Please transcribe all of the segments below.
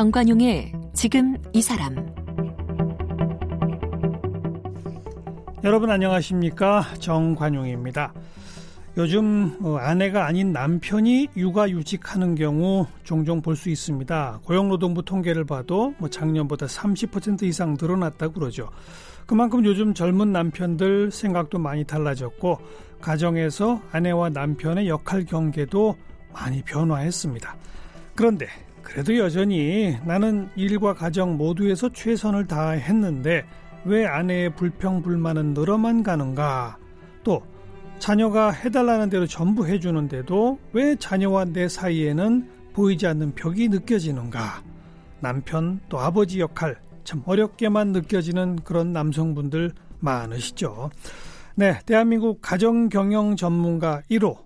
정관용의 지금 이 사람 여러분 안녕하십니까 정관용입니다. 요즘 어, 아내가 아닌 남편이 육아휴직하는 경우 종종 볼 수 있습니다. 고용노동부 통계를 봐도 뭐 작년보다 30% 이상 늘어났다고 그러죠. 그만큼 요즘 젊은 남편들 생각도 많이 달라졌고 가정에서 아내와 남편의 역할 경계도 많이 변화했습니다. 그런데 그래도 여전히 나는 일과 가정 모두에서 최선을 다했는데 왜 아내의 불평불만은 늘어만 가는가? 또 자녀가 해달라는 대로 전부 해주는데도 왜 자녀와 내 사이에는 보이지 않는 벽이 느껴지는가? 남편 또 아버지 역할 참 어렵게만 느껴지는 그런 남성분들 많으시죠. 네, 대한민국 가정경영 전문가 1호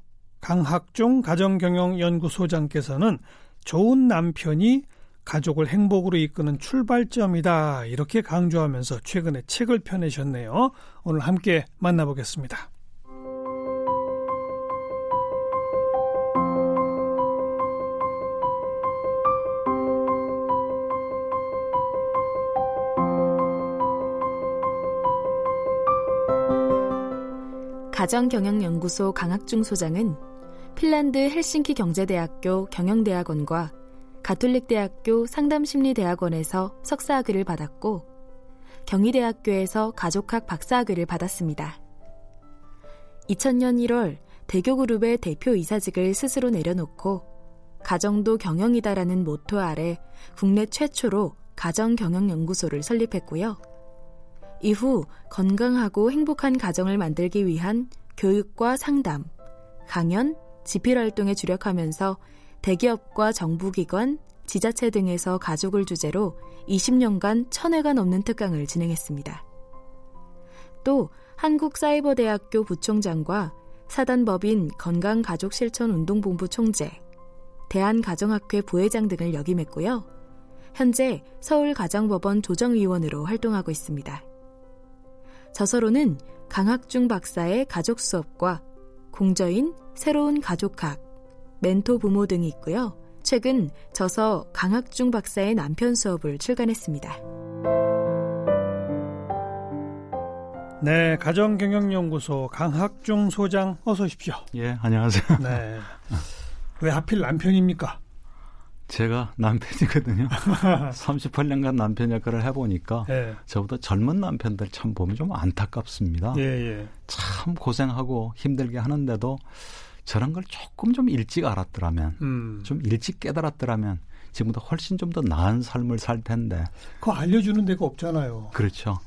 강학중 가정경영연구소장께서는 좋은 남편이 가족을 행복으로 이끄는 출발점이다. 이렇게 강조하면서 최근에 책을 펴내셨네요. 오늘 함께 만나보겠습니다. 가정경영연구소 강학중 소장은 핀란드 헬싱키 경제대학교 경영대학원과 가톨릭대학교 상담심리대학원에서 석사학위를 받았고 경희대학교에서 가족학 박사학위를 받았습니다. 2000년 1월 대교그룹의 대표 이사직을 스스로 내려놓고 가정도 경영이다라는 모토 아래 국내 최초로 가정경영연구소를 설립했고요. 이후 건강하고 행복한 가정을 만들기 위한 교육과 상담, 강연, 지필 활동에 주력하면서 대기업과 정부기관, 지자체 등에서 가족을 주제로 20년간 천회가 넘는 특강을 진행했습니다. 또 한국사이버대학교 부총장과 사단법인 건강가족실천운동본부 총재, 대한가정학회 부회장 등을 역임했고요. 현재 서울가정법원 조정위원으로 활동하고 있습니다. 저서로는 강학중 박사의 가족 수업과 공저인 새로운 가족학, 멘토 부모 등이 있고요. 최근 저서 강학중 박사의 남편 수업을 출간했습니다. 네, 가정경영연구소 강학중 소장 어서 오십시오. 예, 안녕하세요. 네. 왜 하필 남편입니까? 제가 남편이거든요. 38년간 남편 역할을 해보니까 예. 저보다 젊은 남편들 참 보면 좀 안타깝습니다. 예, 예. 참 고생하고 힘들게 하는데도 저런 걸 조금 좀 일찍 알았더라면, 음. 좀 일찍 깨달았더라면 지금보다 훨씬 좀 더 나은 삶을 살 텐데. 그거 알려주는 데가 없잖아요. 그렇죠.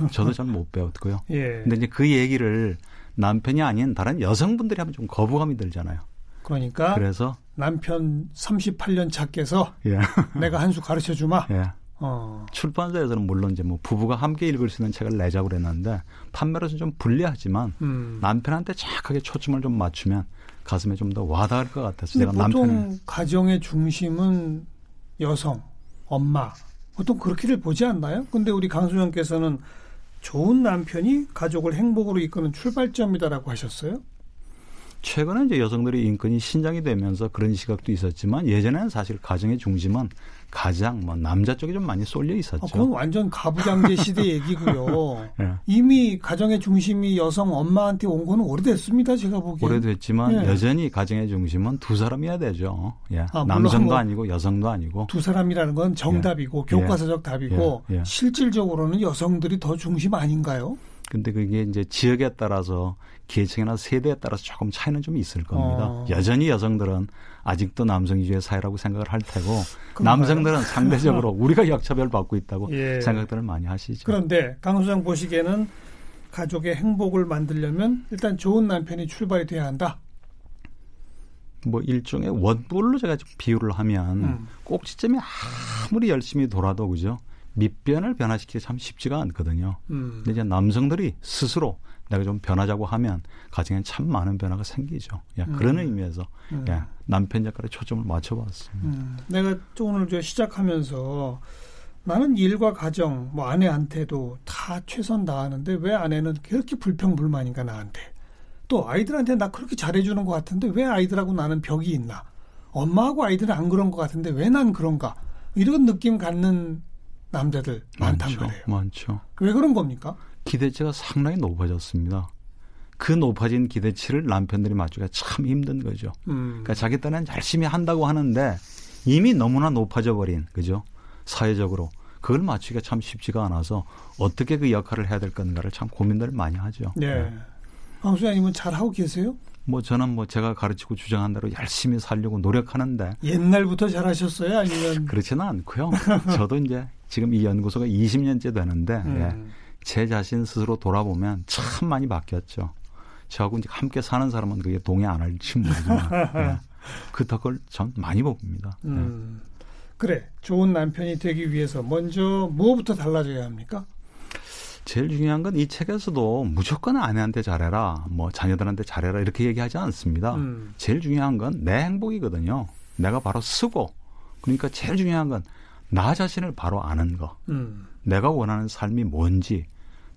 네. 저도 잘 못 배웠고요. 예. 근데 이제 그 얘기를 남편이 아닌 다른 여성분들이 하면 좀 거부감이 들잖아요. 그러니까 그래서 남편 38년 차께서 예. 내가 한 수 가르쳐 주마. 예. 어. 출판사에서는 물론 이제 뭐 부부가 함께 읽을 수 있는 책을 내자고 그랬는데 판매로서는 좀 불리하지만 음. 남편한테 정확하게 초점을 좀 맞추면 가슴에 좀 더 와닿을 것 같아서 제가 보통 남편을 가정의 중심은 여성, 엄마 보통 그렇게를 보지 않나요? 근데 우리 강수영께서는 좋은 남편이 가족을 행복으로 이끄는 출발점이다라고 하셨어요? 최근에 이제 여성들의 인권이 신장이 되면서 그런 시각도 있었지만 예전에는 사실 가정의 중심은 가장 뭐 남자 쪽에 좀 많이 쏠려 있었죠. 아, 그건 완전 가부장제 시대 얘기고요. 네. 이미 가정의 중심이 여성 엄마한테 온 거는 오래됐습니다. 제가 보기에. 오래됐지만 네. 여전히 가정의 중심은 두 사람이어야 되죠. 예. 아, 남성도 뭐 아니고 여성도 아니고. 두 사람이라는 건 정답이고 예. 교과서적 답이고 예. 예. 실질적으로는 여성들이 더 중심 아닌가요? 근데 그게 이제 지역에 따라서 계층이나 세대에 따라서 조금 차이는 좀 있을 겁니다. 어. 여전히 여성들은 아직도 남성 위주의 사회라고 생각을 할 테고 그런가요? 남성들은 상대적으로 우리가 역차별 받고 있다고 예. 생각들을 많이 하시죠. 그런데 강 소장 보시기에는 가족의 행복을 만들려면 일단 좋은 남편이 출발이 돼야 한다. 뭐 일종의 원뿔로 제가 비유를 하면 음. 꼭지점이 아무리 열심히 돌아도 그죠 밑변을 변화시키기 참 쉽지가 않거든요. 음. 근데 이제 남성들이 스스로 내가 좀 변하자고 하면 가정에 참 많은 변화가 생기죠. 야, 음. 그런 의미에서 음. 야, 남편 역할에 초점을 맞춰봤습니다. 음. 내가 오늘 저 시작하면서 나는 일과 가정, 뭐 아내한테도 다 최선 다하는데 왜 아내는 그렇게 불평불만인가 나한테? 또 아이들한테 나 그렇게 잘해주는 것 같은데 왜 아이들하고 나는 벽이 있나? 엄마하고 아이들은 안 그런 것 같은데 왜 난 그런가? 이런 느낌 갖는 남자들 많단 많죠, 말이에요. 많죠. 왜 그런 겁니까? 기대치가 상당히 높아졌습니다. 그 높아진 기대치를 남편들이 맞추기가 참 힘든 거죠. 음. 그러니까 자기 딴에는 열심히 한다고 하는데 이미 너무나 높아져 버린 그죠? 사회적으로 그걸 맞추기가 참 쉽지가 않아서 어떻게 그 역할을 해야 될 건가를 참 고민들을 많이 하죠. 네. 황 소장님은 잘 하고 계세요? 뭐 저는 뭐 제가 가르치고 주장한 대로 열심히 살려고 노력하는데 옛날부터 잘 하셨어요? 아니면 그렇지는 않고요. 저도 이제 지금 이 연구소가 20년째 되는데 음. 예, 제 자신 스스로 돌아보면 참 많이 바뀌었죠. 저하고 이제 함께 사는 사람은 그게 동의 안 할지 모르지만 예, 그 덕을 전 많이 봅니다. 예. 음. 그래 좋은 남편이 되기 위해서 먼저 뭐부터 달라져야 합니까? 제일 중요한 건 이 책에서도 무조건 아내한테 잘해라, 뭐 자녀들한테 잘해라 이렇게 얘기하지 않습니다. 음. 제일 중요한 건 내 행복이거든요. 내가 바로 쓰고 그러니까 제일 중요한 건 나 자신을 바로 아는 거. 음. 내가 원하는 삶이 뭔지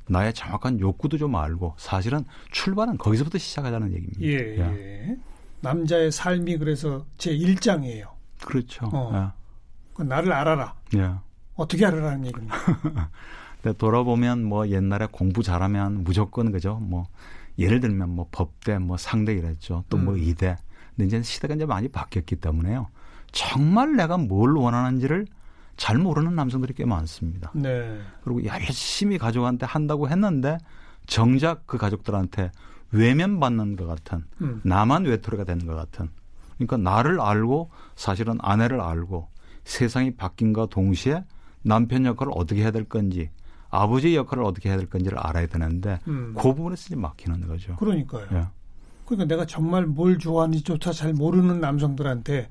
나의 정확한 욕구도 좀 알고 사실은 출발은 거기서부터 시작하자는 얘기입니다. 예, 예. 남자의 삶이 그래서 제 1장이에요. 그렇죠. 어. 그 나를 알아라. 예. 예. 어떻게 알아라는 얘기입니다. 근데 돌아보면 뭐 옛날에 공부 잘하면 무조건 그죠. 뭐 예를 들면 뭐 법대, 뭐 상대 이랬죠. 또뭐 음. 이대. 근데 이제 시대가 이제 많이 바뀌었기 때문에요. 정말 내가 뭘 원하는지를 잘 모르는 남성들이 꽤 많습니다. 네. 그리고 열심히 가족한테 한다고 했는데 정작 그 가족들한테 외면받는 것 같은 음. 나만 외톨이가 되는 것 같은 그러니까 나를 알고 사실은 아내를 알고 세상이 바뀐과 동시에 남편 역할을 어떻게 해야 될 건지 아버지 역할을 어떻게 해야 될 건지를 알아야 되는데 음. 그 부분에서 이제 막히는 거죠. 그러니까요. 예. 그러니까 내가 정말 뭘 좋아하는지조차 잘 모르는 남성들한테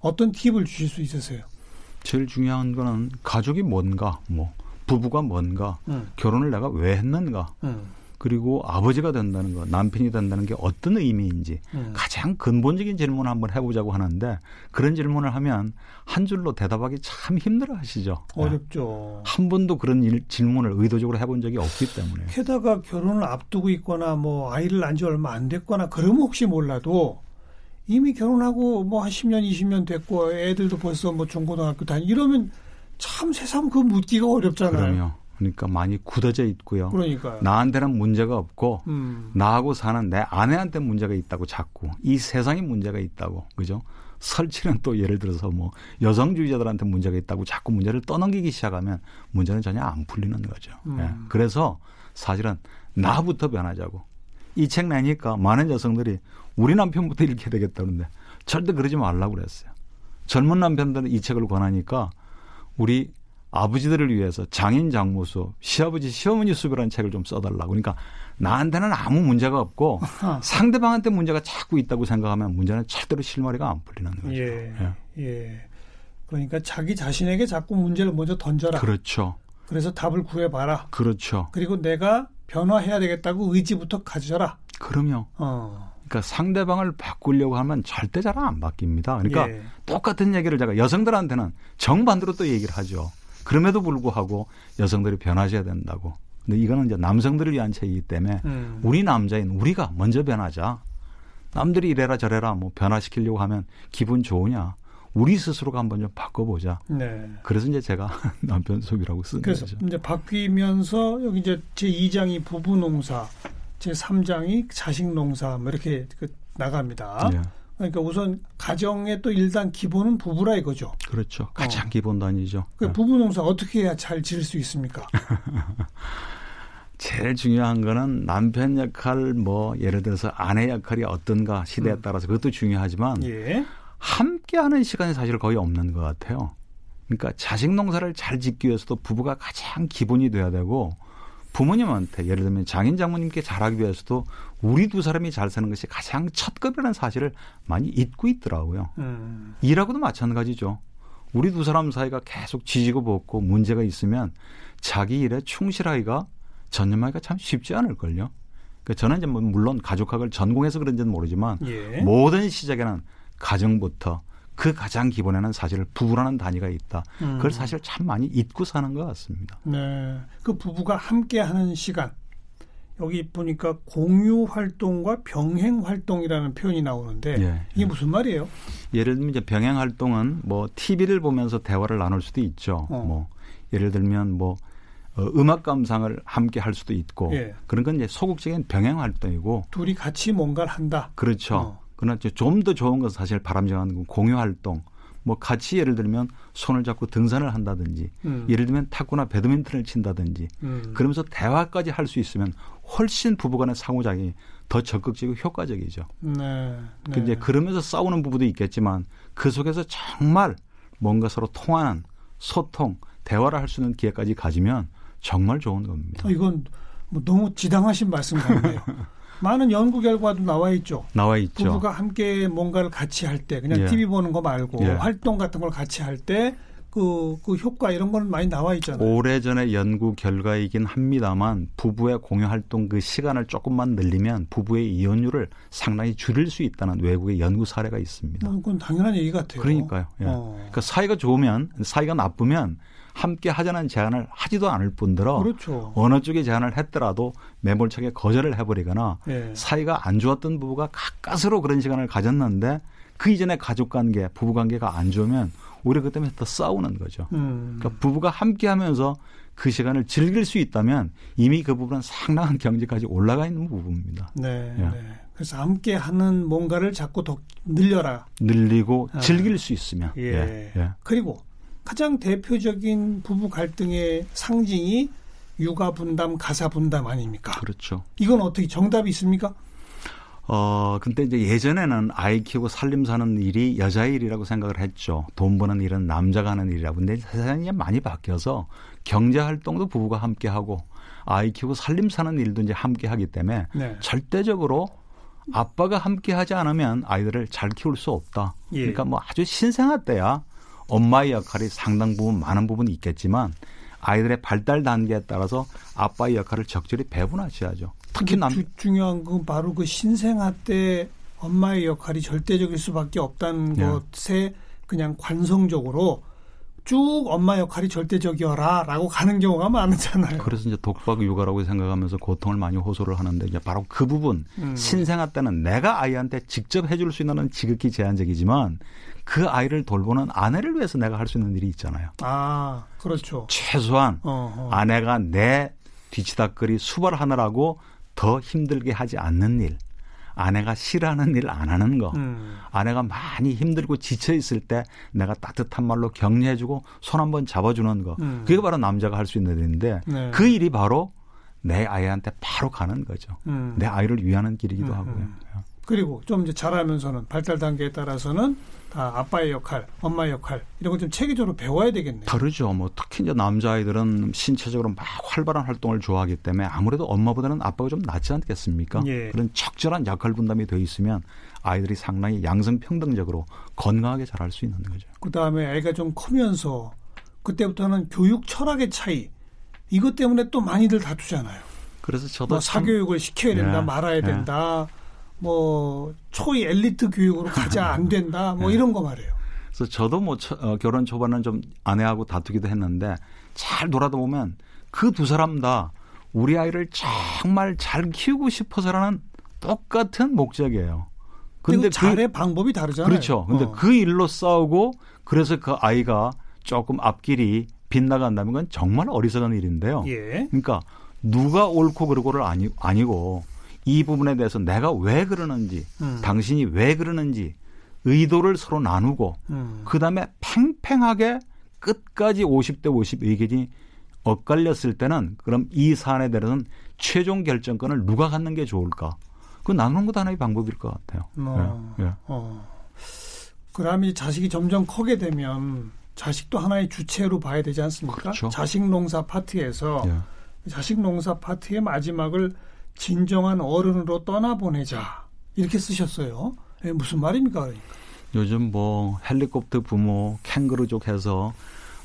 어떤 팁을 주실 수 있으세요? 제일 중요한 거는 가족이 뭔가 뭐 부부가 뭔가 음. 결혼을 내가 왜 했는가 음. 그리고 아버지가 된다는 거 남편이 된다는 게 어떤 의미인지 음. 가장 근본적인 질문을 한번 해보자고 하는데 그런 질문을 하면 한 줄로 대답하기 참 힘들어 하시죠. 예. 어렵죠. 한 번도 그런 일- 질문을 의도적으로 해본 적이 없기 때문에. 게다가 결혼을 앞두고 있거나 뭐 아이를 낳은 지 얼마 안 됐거나 그러면 혹시 몰라도 이미 결혼하고 뭐 한 10년, 20년 됐고 애들도 벌써 뭐 중고등학교 다니 이러면 참 새삼 그 묻기가 어렵잖아요. 그럼요. 그러니까 많이 굳어져 있고요. 그러니까요. 나한테는 문제가 없고 음. 나하고 사는 내 아내한테 문제가 있다고 자꾸 이 세상에 문제가 있다고 그죠? 설치는 또 예를 들어서 뭐 여성주의자들한테 문제가 있다고 자꾸 문제를 떠넘기기 시작하면 문제는 전혀 안 풀리는 거죠. 음. 예. 그래서 사실은 나부터 변하자고 이 책 내니까 많은 여성들이 우리 남편부터 이렇게 되겠다 그러는데 절대 그러지 말라고 그랬어요. 젊은 남편들은 이 책을 권하니까 우리 아버지들을 위해서 장인 장모수, 시아버지, 시어머니 수비라는 책을 좀 써달라고. 그러니까 나한테는 아무 문제가 없고 상대방한테 문제가 자꾸 있다고 생각하면 문제는 절대로 실마리가 안 풀리는 거죠. 예. 예. 예. 그러니까 자기 자신에게 자꾸 문제를 먼저 던져라. 그렇죠. 그래서 답을 구해봐라. 그렇죠. 그리고 내가 변화해야 되겠다고 의지부터 가져라. 그럼요. 어. 그러니까 상대방을 바꾸려고 하면 절대 잘 안 바뀝니다. 그러니까 예. 똑같은 얘기를 제가 여성들한테는 정반대로 또 얘기를 하죠. 그럼에도 불구하고 여성들이 변하셔야 된다고. 근데 이거는 이제 남성들을 위한 책이기 때문에 음. 우리 남자인 우리가 먼저 변하자. 남들이 이래라 저래라 뭐 변화시키려고 하면 기분 좋으냐. 우리 스스로가 한번 좀 바꿔보자. 네. 그래서 이제 제가 남편 속이라고 쓴 그래서 거죠. 이제 바뀌면서 여기 이제 제 2장이 부부 농사, 제 3장이 자식 농사 뭐 이렇게 그 나갑니다. 예, 그러니까 우선 가정의 또 일단 기본은 부부라 이거죠. 그렇죠. 가장 어. 기본 단위죠. 그 예. 부부 농사 어떻게 해야 잘 지을 수 있습니까? 제일 중요한 거는 남편 역할 뭐 예를 들어서 아내 역할이 어떤가 시대에 음. 따라서 그것도 중요하지만 예. 함께하는 시간이 사실 거의 없는 것 같아요. 그러니까 자식 농사를 잘 짓기 위해서도 부부가 가장 기본이 돼야 되고 부모님한테 예를 들면 장인 장모님께 잘하기 위해서도 우리 두 사람이 잘 사는 것이 가장 첫급이라는 사실을 많이 잊고 있더라고요. 음. 일하고도 마찬가지죠. 우리 두 사람 사이가 계속 지지고 볶고 문제가 있으면 자기 일에 충실하기가 전념하기가 참 쉽지 않을걸요. 그 저는 이제 뭐 물론 가족학을 전공해서 그런지는 모르지만 예. 모든 시작에는 가정부터 그 가장 기본에는 사실 부부라는 단위가 있다. 음. 그걸 사실 참 많이 잊고 사는 것 같습니다. 네. 그 부부가 함께 하는 시간 여기 보니까 공유 활동과 병행 활동이라는 표현이 나오는데 예, 이게 예. 무슨 말이에요? 예를 들면 이제 병행 활동은 뭐 TV를 보면서 대화를 나눌 수도 있죠. 어. 뭐 예를 들면 뭐 어, 음악 감상을 함께 할 수도 있고 예. 그런 건 이제 소극적인 병행 활동이고 둘이 같이 뭔가를 한다. 그렇죠. 어. 그러나 좀 더 좋은 것은 사실 바람직한 공유 활동. 뭐 같이 예를 들면 손을 잡고 등산을 한다든지 음. 예를 들면 탁구나 배드민턴을 친다든지 음. 그러면서 대화까지 할 수 있으면 훨씬 부부간의 상호작용이 더 적극적이고 효과적이죠. 네, 네. 이제 그러면서 싸우는 부부도 있겠지만 그 속에서 정말 뭔가 서로 통하는 소통, 대화를 할 수 있는 기회까지 가지면 정말 좋은 겁니다. 어, 이건 뭐 너무 지당하신 말씀 같네요. 많은 연구 결과도 나와 있죠. 나와 있죠. 부부가 함께 뭔가를 같이 할 때 그냥 예. TV 보는 거 말고 예. 활동 같은 걸 같이 할때 그, 그 효과 이런 거는 많이 나와 있잖아요. 오래전의 연구 결과이긴 합니다만 부부의 공유 활동 그 시간을 조금만 늘리면 부부의 이혼율을 상당히 줄일 수 있다는 외국의 연구 사례가 있습니다. 어, 그건 당연한 얘기 같아요. 그러니까요. 예. 어. 그러니까 사이가 좋으면 사이가 나쁘면 함께 하자는 제안을 하지도 않을 뿐더러 그렇죠. 어느 쪽에 제안을 했더라도 매몰차게 거절을 해버리거나 네. 사이가 안 좋았던 부부가 가까스로 그런 시간을 가졌는데 그 이전에 가족 관계, 부부 관계가 안 좋으면 오히려 그 때문에 더 싸우는 거죠. 음. 그러니까 부부가 함께 하면서 그 시간을 즐길 수 있다면 이미 그 부분은 상당한 경지까지 올라가 있는 부분입니다. 네. 예. 네. 그래서 함께 하는 뭔가를 자꾸 더 늘려라. 늘리고 아. 즐길 수 있으면. 예. 예. 예. 그리고 가장 대표적인 부부 갈등의 상징이 육아 분담, 가사 분담 아닙니까? 그렇죠. 이건 어떻게 정답이 있습니까? 어, 근데 이제 예전에는 아이 키우고 살림 사는 일이 여자 일이라고 생각을 했죠. 돈 버는 일은 남자가 하는 일이라고. 근데 세상이 많이 바뀌어서 경제 활동도 부부가 함께 하고 아이 키우고 살림 사는 일도 이제 함께 하기 때문에 네. 절대적으로 아빠가 함께 하지 않으면 아이들을 잘 키울 수 없다. 예. 그러니까 뭐 아주 신생아 때야 엄마의 역할이 상당 부분 많은 부분이 있겠지만 아이들의 발달 단계에 따라서 아빠의 역할을 적절히 배분하셔야죠. 특히 남 주, 중요한 건 바로 그 신생아 때 엄마의 역할이 절대적일 수밖에 없다는 네. 것에 그냥 관성적으로 쭉 엄마 역할이 절대적이어라라고 가는 경우가 많잖아요. 그래서 이제 독박 육아라고 생각하면서 고통을 많이 호소를 하는데 이제 바로 그 부분 음. 신생아 때는 내가 아이한테 직접 해줄 수 있는 지극히 제한적이지만 그 아이를 돌보는 아내를 위해서 내가 할 수 있는 일이 있잖아요. 아, 그렇죠. 최소한 어, 어. 아내가 내 뒤치다거리 수발하느라고 더 힘들게 하지 않는 일. 아내가 싫어하는 일 안 하는 거. 음. 아내가 많이 힘들고 지쳐 있을 때 내가 따뜻한 말로 격려해주고 손 한번 잡아주는 거. 음. 그게 바로 남자가 할 수 있는 일인데 네. 그 일이 바로 내 아이한테 바로 가는 거죠. 음. 내 아이를 위하는 길이기도 음, 하고요. 음. 그리고 좀 이제 자라면서는 발달 단계에 따라서는 다 아빠의 역할, 엄마의 역할 이런 걸 좀 체계적으로 배워야 되겠네요. 다르죠. 뭐 특히 이제 남자아이들은 신체적으로 막 활발한 활동을 좋아하기 때문에 아무래도 엄마보다는 아빠가 좀 낫지 않겠습니까? 예. 그런 적절한 역할 분담이 돼 있으면 아이들이 상당히 양성 평등적으로 건강하게 자랄 수 있는 거죠. 그다음에 아이가 좀 크면서 그때부터는 교육 철학의 차이 이것 때문에 또 많이들 다투잖아요. 그래서 저도 뭐 사교육을 시켜야 된다, 예. 말아야 예. 된다. 뭐 초이 엘리트 교육으로 가자 안 된다 뭐 네. 이런 거 말이에요. 그래서 저도 뭐 초, 어, 결혼 초반은 좀 아내하고 다투기도 했는데 잘 돌아다 보면 그 두 사람 다 우리 아이를 정말 잘 키우고 싶어서라는 똑같은 목적이에요. 근데 그 잘의 방법이 다르잖아요. 그렇죠. 근데 어. 그 일로 싸우고 그래서 그 아이가 조금 앞길이 빗나간다면 건 정말 어리석은 일인데요. 예. 그러니까 누가 옳고 그르고를 아니, 아니고 이 부분에 대해서 내가 왜 그러는지, 음. 당신이 왜 그러는지 의도를 서로 나누고 음. 그다음에 팽팽하게 끝까지 50대 50 의견이 엇갈렸을 때는 그럼 이 사안에 대해서는 최종 결정권을 누가 갖는 게 좋을까? 그 나누는 것도 하나의 방법일 것 같아요. 어, 네, 네. 어. 그러면 자식이 점점 크게 되면 자식도 하나의 주체로 봐야 되지 않습니까? 그렇죠. 자식 농사 파트에서 네. 자식 농사 파트의 마지막을 진정한 어른으로 떠나보내자 이렇게 쓰셨어요. 네, 무슨 말입니까? 그러니까. 요즘 뭐 헬리콥터 부모 캥거루족 해서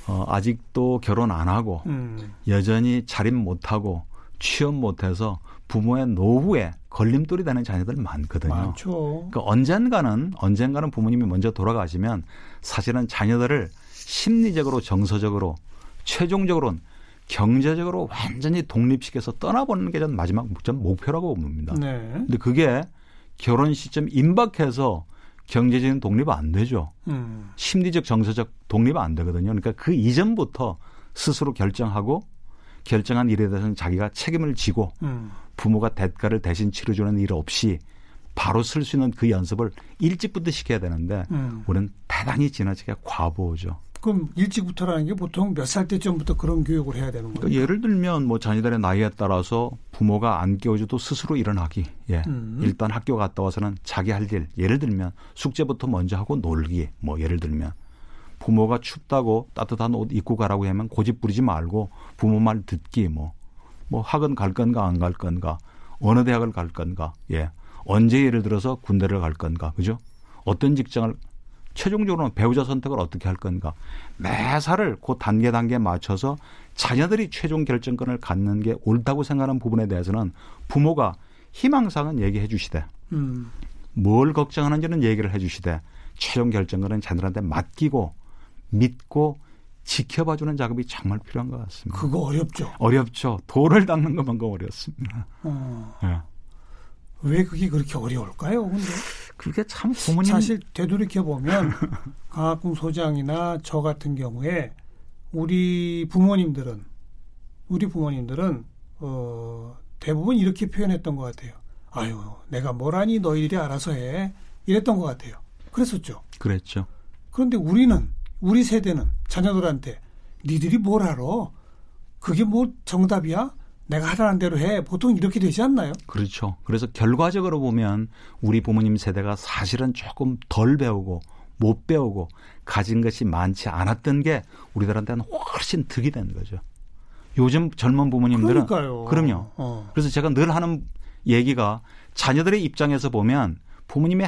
어, 아직도 결혼 안 하고 음. 여전히 자립 못하고 취업 못해서 부모의 노후에 걸림돌이 되는 자녀들 많거든요. 많죠. 그러니까 언젠가는 언젠가는 부모님이 먼저 돌아가시면 사실은 자녀들을 심리적으로 정서적으로 최종적으로는 경제적으로 완전히 독립시켜서 떠나보는 게 전 마지막 전 목표라고 봅니다. 네. 근데 그게 결혼 시점 임박해서 경제적인 독립은 안 되죠. 음. 심리적 정서적 독립은 안 되거든요. 그러니까 그 이전부터 스스로 결정하고 결정한 일에 대해서는 자기가 책임을 지고 음. 부모가 대가를 대신 치러주는 일 없이 바로 쓸 수 있는 그 연습을 일찍부터 시켜야 되는데 음. 우리는 대단히 지나치게 과보죠. 그럼 일찍부터라는 게 보통 몇 살 때쯤부터 그런 교육을 해야 되는 거예요? 그러니까 예를 들면 뭐 자녀들의 나이에 따라서 부모가 안 깨워줘도 스스로 일어나기. 예. 음. 일단 학교 갔다 와서는 자기 할 일. 예를 들면 숙제부터 먼저 하고 놀기. 뭐 예를 들면 부모가 춥다고 따뜻한 옷 입고 가라고 하면 고집 부리지 말고 부모 말 듣기 뭐. 뭐 학원 갈 건가 안 갈 건가. 어느 대학을 갈 건가. 예. 언제 예를 들어서 군대를 갈 건가. 그죠? 어떤 직장을 최종적으로는 배우자 선택을 어떻게 할 건가. 매사를 그 단계 단계에 맞춰서 자녀들이 최종 결정권을 갖는 게 옳다고 생각하는 부분에 대해서는 부모가 희망사항은 얘기해 주시되 음. 뭘 걱정하는지는 얘기를 해 주시되 최종 결정권은 자녀들한테 맡기고 믿고 지켜봐주는 작업이 정말 필요한 것 같습니다. 그거 어렵죠. 어렵죠. 돌을 닦는 것만큼 어렵습니다. 어. 네. 왜 그게 그렇게 어려울까요? 근데 그게 참 부모님 사실 되돌이켜 보면 강학궁 소장이나 저 같은 경우에 우리 부모님들은 우리 부모님들은 어 대부분 이렇게 표현했던 것 같아요. 아유, 내가 뭘 하니 너희들이 알아서 해. 이랬던 것 같아요. 그랬었죠. 그랬죠. 그런데 우리는 우리 세대는 자녀들한테 니들이 뭘 알아? 그게 뭐 정답이야? 내가 하라는 대로 해. 보통 이렇게 되지 않나요? 그렇죠. 그래서 결과적으로 보면 우리 부모님 세대가 사실은 조금 덜 배우고 못 배우고 가진 것이 많지 않았던 게 우리들한테는 훨씬 득이 된 거죠. 요즘 젊은 부모님들은 그러니까요. 그럼요. 어. 그래서 제가 늘 하는 얘기가 자녀들의 입장에서 보면 부모님이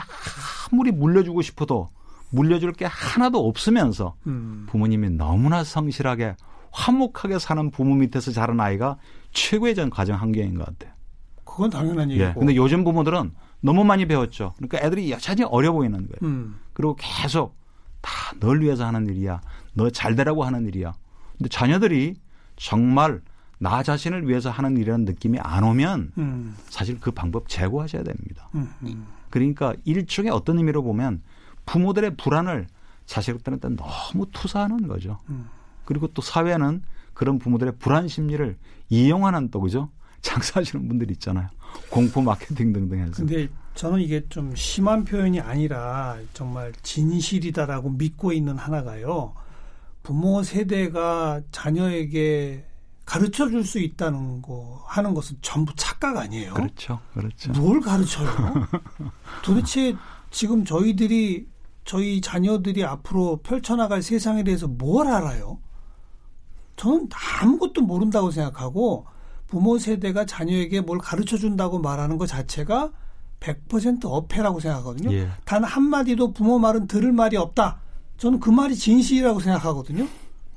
아무리 물려주고 싶어도 물려줄 게 하나도 없으면서 음. 부모님이 너무나 성실하게 화목하게 사는 부모 밑에서 자란 아이가 최고의 전 가정 환경인 것 같아요. 그건 당연한 예. 얘기고. 예. 근데 요즘 부모들은 너무 많이 배웠죠. 그러니까 애들이 여전히 어려 보이는 거예요. 음. 그리고 계속 다 널 위해서 하는 일이야. 너 잘 되라고 하는 일이야. 근데 자녀들이 정말 나 자신을 위해서 하는 일이라는 느낌이 안 오면 음. 사실 그 방법 제고하셔야 됩니다. 음, 음. 그러니까 일종의 어떤 의미로 보면 부모들의 불안을 자식들한테 너무 투사하는 거죠. 음. 그리고 또 사회는 그런 부모들의 불안 심리를 이용하는 또 그죠? 장사하시는 분들이 있잖아요. 공포 마케팅 등등 해서. 근데 저는 이게 좀 심한 표현이 아니라 정말 진실이다라고 믿고 있는 하나가요. 부모 세대가 자녀에게 가르쳐 줄 수 있다는 거 하는 것은 전부 착각 아니에요. 그렇죠. 그렇죠. 뭘 가르쳐요? 도대체 지금 저희들이 저희 자녀들이 앞으로 펼쳐나갈 세상에 대해서 뭘 알아요? 저는 아무것도 모른다고 생각하고 부모 세대가 자녀에게 뭘 가르쳐 준다고 말하는 것 자체가 100% 어폐라고 생각하거든요. 예. 단 한마디도 부모 말은 들을 말이 없다. 저는 그 말이 진실이라고 생각하거든요.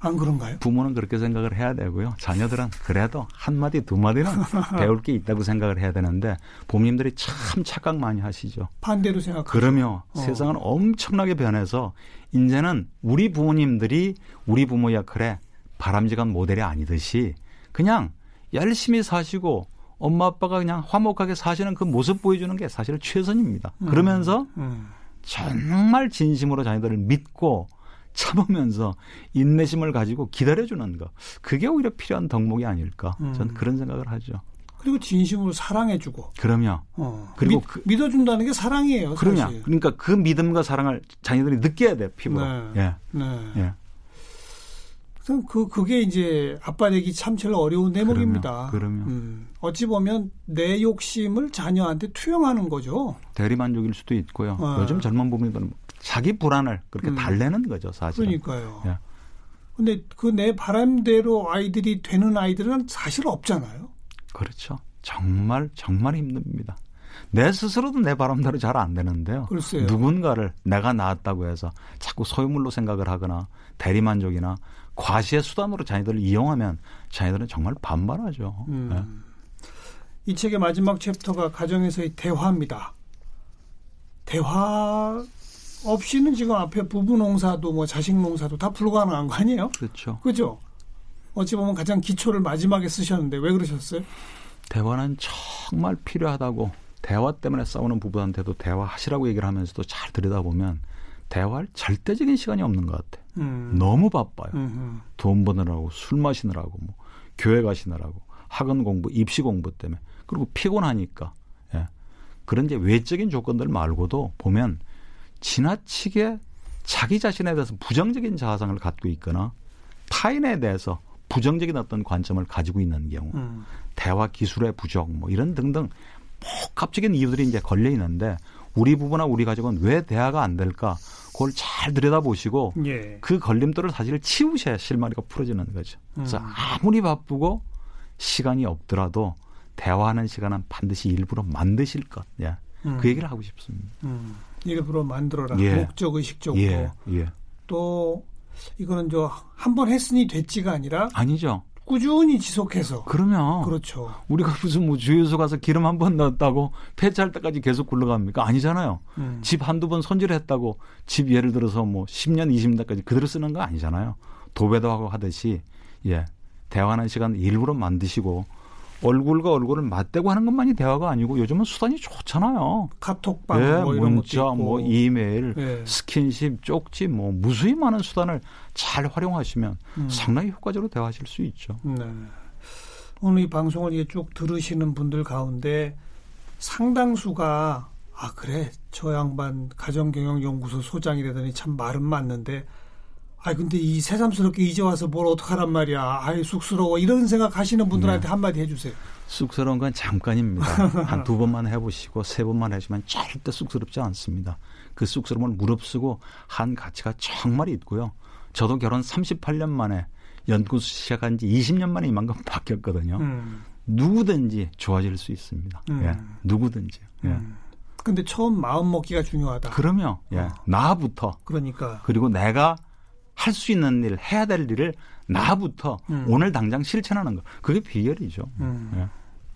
안 그런가요? 부모는 그렇게 생각을 해야 되고요. 자녀들은 그래도 한마디, 두마디는 배울 게 있다고 생각을 해야 되는데 부모님들이 참 착각 많이 하시죠. 반대로 생각하죠. 그러면 어. 세상은 엄청나게 변해서 이제는 우리 부모님들이 우리 부모 역할에 바람직한 모델이 아니듯이 그냥 열심히 사시고 엄마 아빠가 그냥 화목하게 사시는 그 모습 보여주는 게 사실 최선입니다. 음, 그러면서 음. 정말 진심으로 자녀들을 믿고 참으면서 인내심을 가지고 기다려주는 거. 그게 오히려 필요한 덕목이 아닐까. 음. 저는 그런 생각을 하죠. 그리고 진심으로 사랑해주고. 그럼요. 어. 그리고 믿, 그, 믿어준다는 게 사랑이에요. 그럼요. 그러니까 그 믿음과 사랑을 자녀들이 느껴야 돼 피부로. 네. 예. 네. 예. 그 그게 이제 아빠 되기 참 제일 어려운 대목입니다. 그러면, 음, 어찌 보면 내 욕심을 자녀한테 투영하는 거죠. 대리만족일 수도 있고요. 어. 요즘 젊은 부모들은 자기 불안을 그렇게 음. 달래는 거죠, 사실. 그러니까요. 예. 근데 그 내 바람대로 아이들이 되는 아이들은 사실 없잖아요. 그렇죠. 정말 정말 힘듭니다. 내 스스로도 내 바람대로 잘 안 되는데요. 글쎄요. 누군가를 내가 낳았다고 해서 자꾸 소유물로 생각을 하거나 대리만족이나 과시의 수단으로 자녀들을 이용하면 자녀들은 정말 반발하죠. 음. 네. 이 책의 마지막 챕터가 가정에서의 대화입니다. 대화 없이는 지금 앞에 부부 농사도 뭐 자식 농사도 다 불가능한 거 아니에요? 그렇죠. 그죠? 어찌 보면 가장 기초를 마지막에 쓰셨는데 왜 그러셨어요? 대화는 정말 필요하다고 대화 때문에 싸우는 부부한테도 대화하시라고 얘기를 하면서도 잘 들여다보면 대화할 절대적인 시간이 없는 것 같아. 음. 너무 바빠요. 음흠. 돈 버느라고 술 마시느라고 뭐 교회 가시느라고 학원 공부, 입시 공부 때문에 그리고 피곤하니까 예. 그런 이제 외적인 조건들 말고도 보면 지나치게 자기 자신에 대해서 부정적인 자아상을 갖고 있거나 타인에 대해서 부정적인 어떤 관점을 가지고 있는 경우, 음. 대화 기술의 부족, 뭐 이런 등등 복합적인 이유들이 이제 걸려 있는데 우리 부부나 우리 가족은 왜 대화가 안 될까? 그걸 잘 들여다보시고 예. 그 걸림돌을 사실 치우셔야 실마리가 풀어지는 거죠. 그래서 음. 아무리 바쁘고 시간이 없더라도 대화하는 시간은 반드시 일부러 만드실 것. 예. 음. 그 얘기를 하고 싶습니다. 음. 일부러 만들어라. 예. 목적 의식적으로. 예. 예. 또 이거는 저 한 번 했으니 됐지가 아니라 아니죠. 꾸준히 지속해서 그러면 그렇죠. 우리가 무슨 뭐 주유소 가서 기름 한 번 넣었다고 폐차할 때까지 계속 굴러갑니까? 아니잖아요. 음. 집 한두 번 손질했다고 집 예를 들어서 뭐 10년, 20년까지 그대로 쓰는 거 아니잖아요. 도배도 하고 하듯이 예. 대화하는 시간 일부러 만드시고 얼굴과 얼굴을 맞대고 하는 것만이 대화가 아니고 요즘은 수단이 좋잖아요. 카톡방, 예, 뭐 문자. 뭐 이메일, 예. 스킨십, 쪽지, 뭐 무수히 많은 수단을 잘 활용하시면 음. 상당히 효과적으로 대화하실 수 있죠. 네. 오늘 이 방송을 쭉 들으시는 분들 가운데 상당수가 아 그래 저 양반 가정경영연구소 소장이라더니 참 말은 맞는데 아 근데 이 새삼스럽게 이제 와서 뭘 어떡하란 말이야. 아이 쑥스러워. 이런 생각 하시는 분들한테 네. 한마디 해주세요. 쑥스러운 건 잠깐입니다. 한 두 번만 해보시고 세 번만 하시면 절대 쑥스럽지 않습니다. 그 쑥스러움을 무릅쓰고 한 가치가 정말 있고요. 저도 결혼 38년 만에 연구소 시작한 지 20년 만에 이만큼 바뀌었거든요. 음. 누구든지 좋아질 수 있습니다. 음. 예, 누구든지. 예. 음. 근데 처음 마음 먹기가 중요하다. 그러면 예, 어. 나부터. 그러니까. 그리고 내가 할 수 있는 일, 해야 될 일을 나부터 음. 오늘 당장 실천하는 거. 그게 비결이죠. 음. 예.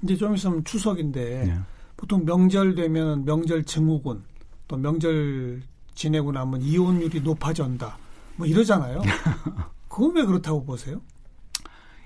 이제 좀 있으면 추석인데 예. 보통 명절 되면 명절 증후군 또 명절 지내고 나면 이혼율이 높아진다. 뭐 이러잖아요. 그건 왜 그렇다고 보세요?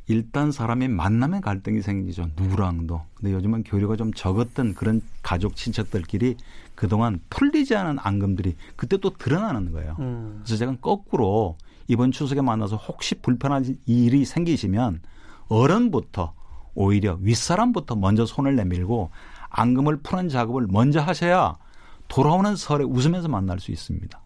일단 사람이 만남에 갈등이 생기죠. 누구랑도. 근데 요즘은 교류가 좀 적었던 그런 가족 친척들끼리 그동안 풀리지 않은 앙금들이 그때 또 드러나는 거예요. 음. 그래서 제가 거꾸로 이번 추석에 만나서 혹시 불편한 일이 생기시면 어른부터 오히려 윗사람부터 먼저 손을 내밀고 앙금을 푸는 작업을 먼저 하셔야 돌아오는 설에 웃으면서 만날 수 있습니다.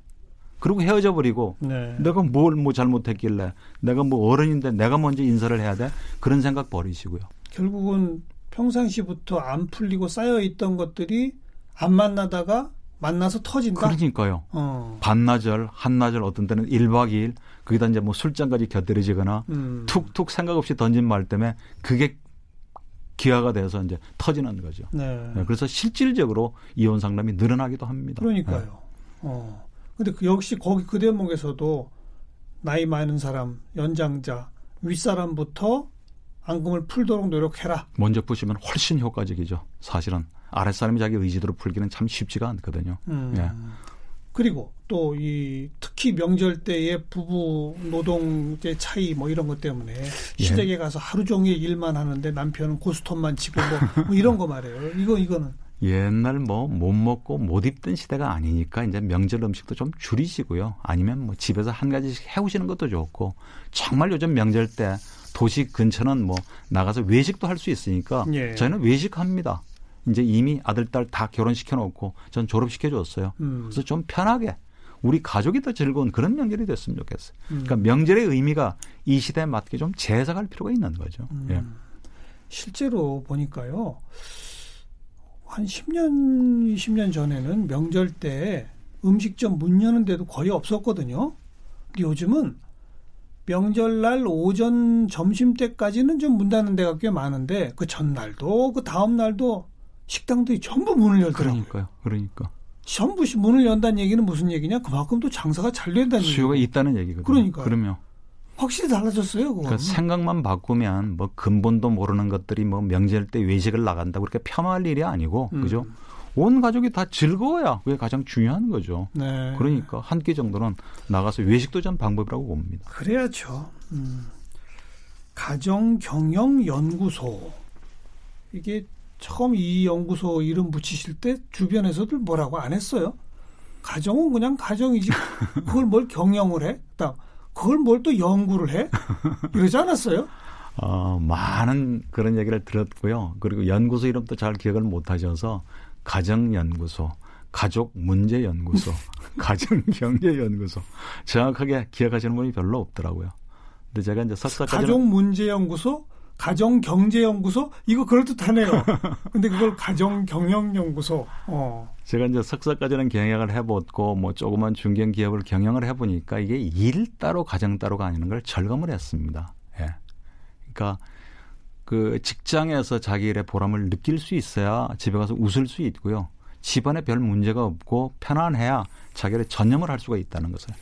그리고 헤어져 버리고 네. 내가 뭘 뭐 잘못했길래 내가 뭐 어른인데 내가 먼저 인사를 해야 돼 그런 생각 버리시고요. 결국은 평상시부터 안 풀리고 쌓여 있던 것들이 안 만나다가 만나서 터진다. 그러니까요. 어. 반나절, 한나절 어떤 때는 1박 2일 거기다 이제 뭐 술잔까지 곁들여지거나 음. 툭툭 생각 없이 던진 말 때문에 그게 기화가 돼서 이제 터지는 거죠. 네. 네. 그래서 실질적으로 이혼 상담이 늘어나기도 합니다. 그러니까요. 네. 어. 근데 그 역시 거기 그 대목에서도 나이 많은 사람, 연장자, 윗사람부터 앙금을 풀도록 노력해라. 먼저 푸시면 훨씬 효과적이죠. 사실은 아랫사람이 자기 의지대로 풀기는 참 쉽지가 않거든요. 음. 예. 그리고 또 이 특히 명절 때의 부부 노동의 차이 뭐 이런 것 때문에 예. 시댁에 가서 하루 종일 일만 하는데 남편은 고스톱만 치고 뭐, 뭐 이런 거 말이에요. 이거 이거는 옛날 뭐 못 먹고 못 입던 시대가 아니니까 이제 명절 음식도 좀 줄이시고요. 아니면 뭐 집에서 한 가지씩 해오시는 것도 좋고 정말 요즘 명절 때 도시 근처는 뭐 나가서 외식도 할 수 있으니까 예. 저희는 외식합니다. 이제 이미 아들 딸 다 결혼시켜 놓고 전 졸업시켜 줬어요. 음. 그래서 좀 편하게 우리 가족이 더 즐거운 그런 명절이 됐으면 좋겠어요. 음. 그러니까 명절의 의미가 이 시대에 맞게 좀 재해석할 필요가 있는 거죠. 음. 예. 실제로 보니까요. 한 10년, 20년 전에는 명절 때 음식점 문 여는 데도 거의 없었거든요. 근데 요즘은 명절날 오전 점심 때까지는 좀 문 닫는 데가 꽤 많은데 그 전날도 그 다음 날도 식당들이 전부 문을 열더라고요. 그러니까요. 그러니까. 전부 문을 연다는 얘기는 무슨 얘기냐? 그만큼 또 장사가 잘 된다는 얘기. 수요가 얘기고. 있다는 얘기거든요. 그러니까. 그러면 확실히 달라졌어요. 그러니까 생각만 바꾸면 뭐 근본도 모르는 것들이 뭐 명절 때 외식을 나간다고 그렇게 폄하할 일이 아니고 음. 그죠? 온 가족이 다 즐거워야 그게 가장 중요한 거죠. 네. 그러니까 한 끼 정도는 나가서 외식도 좀 방법이라고 봅니다. 그래야죠. 음. 가정 경영 연구소. 이게 처음 이 연구소 이름 붙이실 때 주변에서들 뭐라고 안 했어요? 가정은 그냥 가정이지. 그걸 뭘 경영을 해? 그걸 뭘 또 연구를 해? 이러지 않았어요? 어, 많은 그런 얘기를 들었고요. 그리고 연구소 이름도 잘 기억을 못 하셔서 가정연구소, 가족문제연구소, 가정경제연구소 정확하게 기억하시는 분이 별로 없더라고요. 근데 제가 이제 석사까지 가족문제연구소, 가정경제연구소 이거 그럴듯하네요. 근데 그걸 가정경영연구소. 어. 제가 이제 석사까지는 경영을 해봤고 뭐 조그만 중견 기업을 경영을 해보니까 이게 일 따로 가정 따로가 아니는 걸 절감을 했습니다. 예. 그러니까 그 직장에서 자기 일의 보람을 느낄 수 있어야 집에 가서 웃을 수 있고요. 집안에 별 문제가 없고 편안해야 자기를 전념을 할 수가 있다는 것을.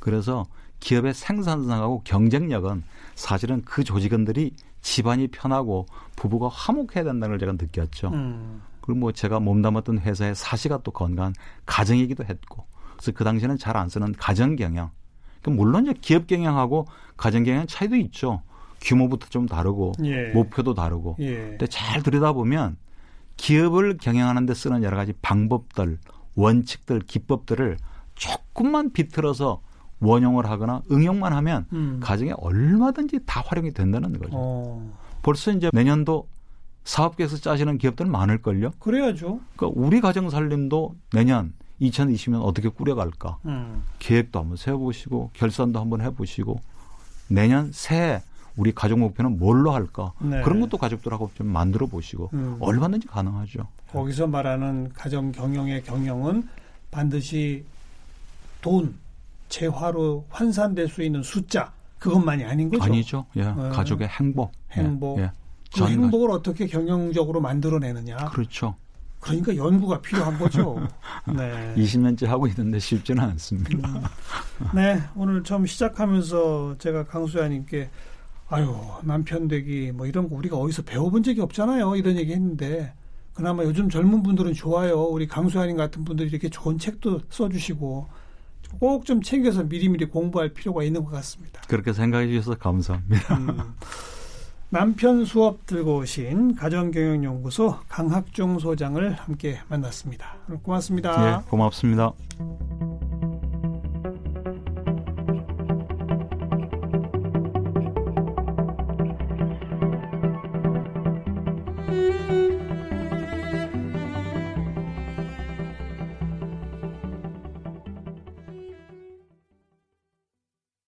그래서 기업의 생산성하고 경쟁력은 사실은 그 조직원들이 집안이 편하고 부부가 화목해야 된다는 걸 제가 느꼈죠. 음. 그리고 뭐 제가 몸담았던 회사의 사시가 또 건강한 가정이기도 했고. 그래서 그 당시에는 잘 안 쓰는 가정 경영. 그러니까 물론 이제 기업 경영하고 가정 경영 차이도 있죠. 규모부터 좀 다르고 예. 목표도 다르고. 예. 근데 잘 들여다보면 기업을 경영하는 데 쓰는 여러 가지 방법들, 원칙들, 기법들을 조금만 비틀어서 원용을 하거나 응용만 하면 음. 가정에 얼마든지 다 활용이 된다는 거죠. 어. 벌써 이제 내년도 사업계획서 짜시는 기업들은 많을걸요? 그래야죠. 그러니까 우리 가정 살림도 내년 2020년 어떻게 꾸려갈까? 음. 계획도 한번 세워보시고 결산도 한번 해보시고 내년 새해 우리 가족 목표는 뭘로 할까? 네. 그런 것도 가족들하고 좀 만들어 보시고 음. 얼마든지 가능하죠. 거기서 말하는 가정 경영의 경영은 반드시 돈, 재화로 환산될 수 있는 숫자 그것만이 아닌 거죠. 아니죠. 예. 네. 가족의 행복. 행복. 예. 예. 그 행복을 어떻게 경영적으로 만들어내느냐. 그렇죠. 그러니까 연구가 필요한 거죠. 네. 20년째 하고 있는데 쉽지는 않습니다. 음. 네, 오늘 처음 시작하면서 제가 강수야님께 아유 남편 되기 뭐 이런 거 우리가 어디서 배워본 적이 없잖아요. 이런 얘기 했는데 그나마 요즘 젊은 분들은 좋아요. 우리 강수야님 같은 분들이 이렇게 좋은 책도 써주시고 꼭 좀 챙겨서 미리미리 공부할 필요가 있는 것 같습니다. 그렇게 생각해 주셔서 감사합니다. 음. 남편 수업 들고 오신 가정경영연구소 강학중 소장을 함께 만났습니다. 고맙습니다. 네, 고맙습니다.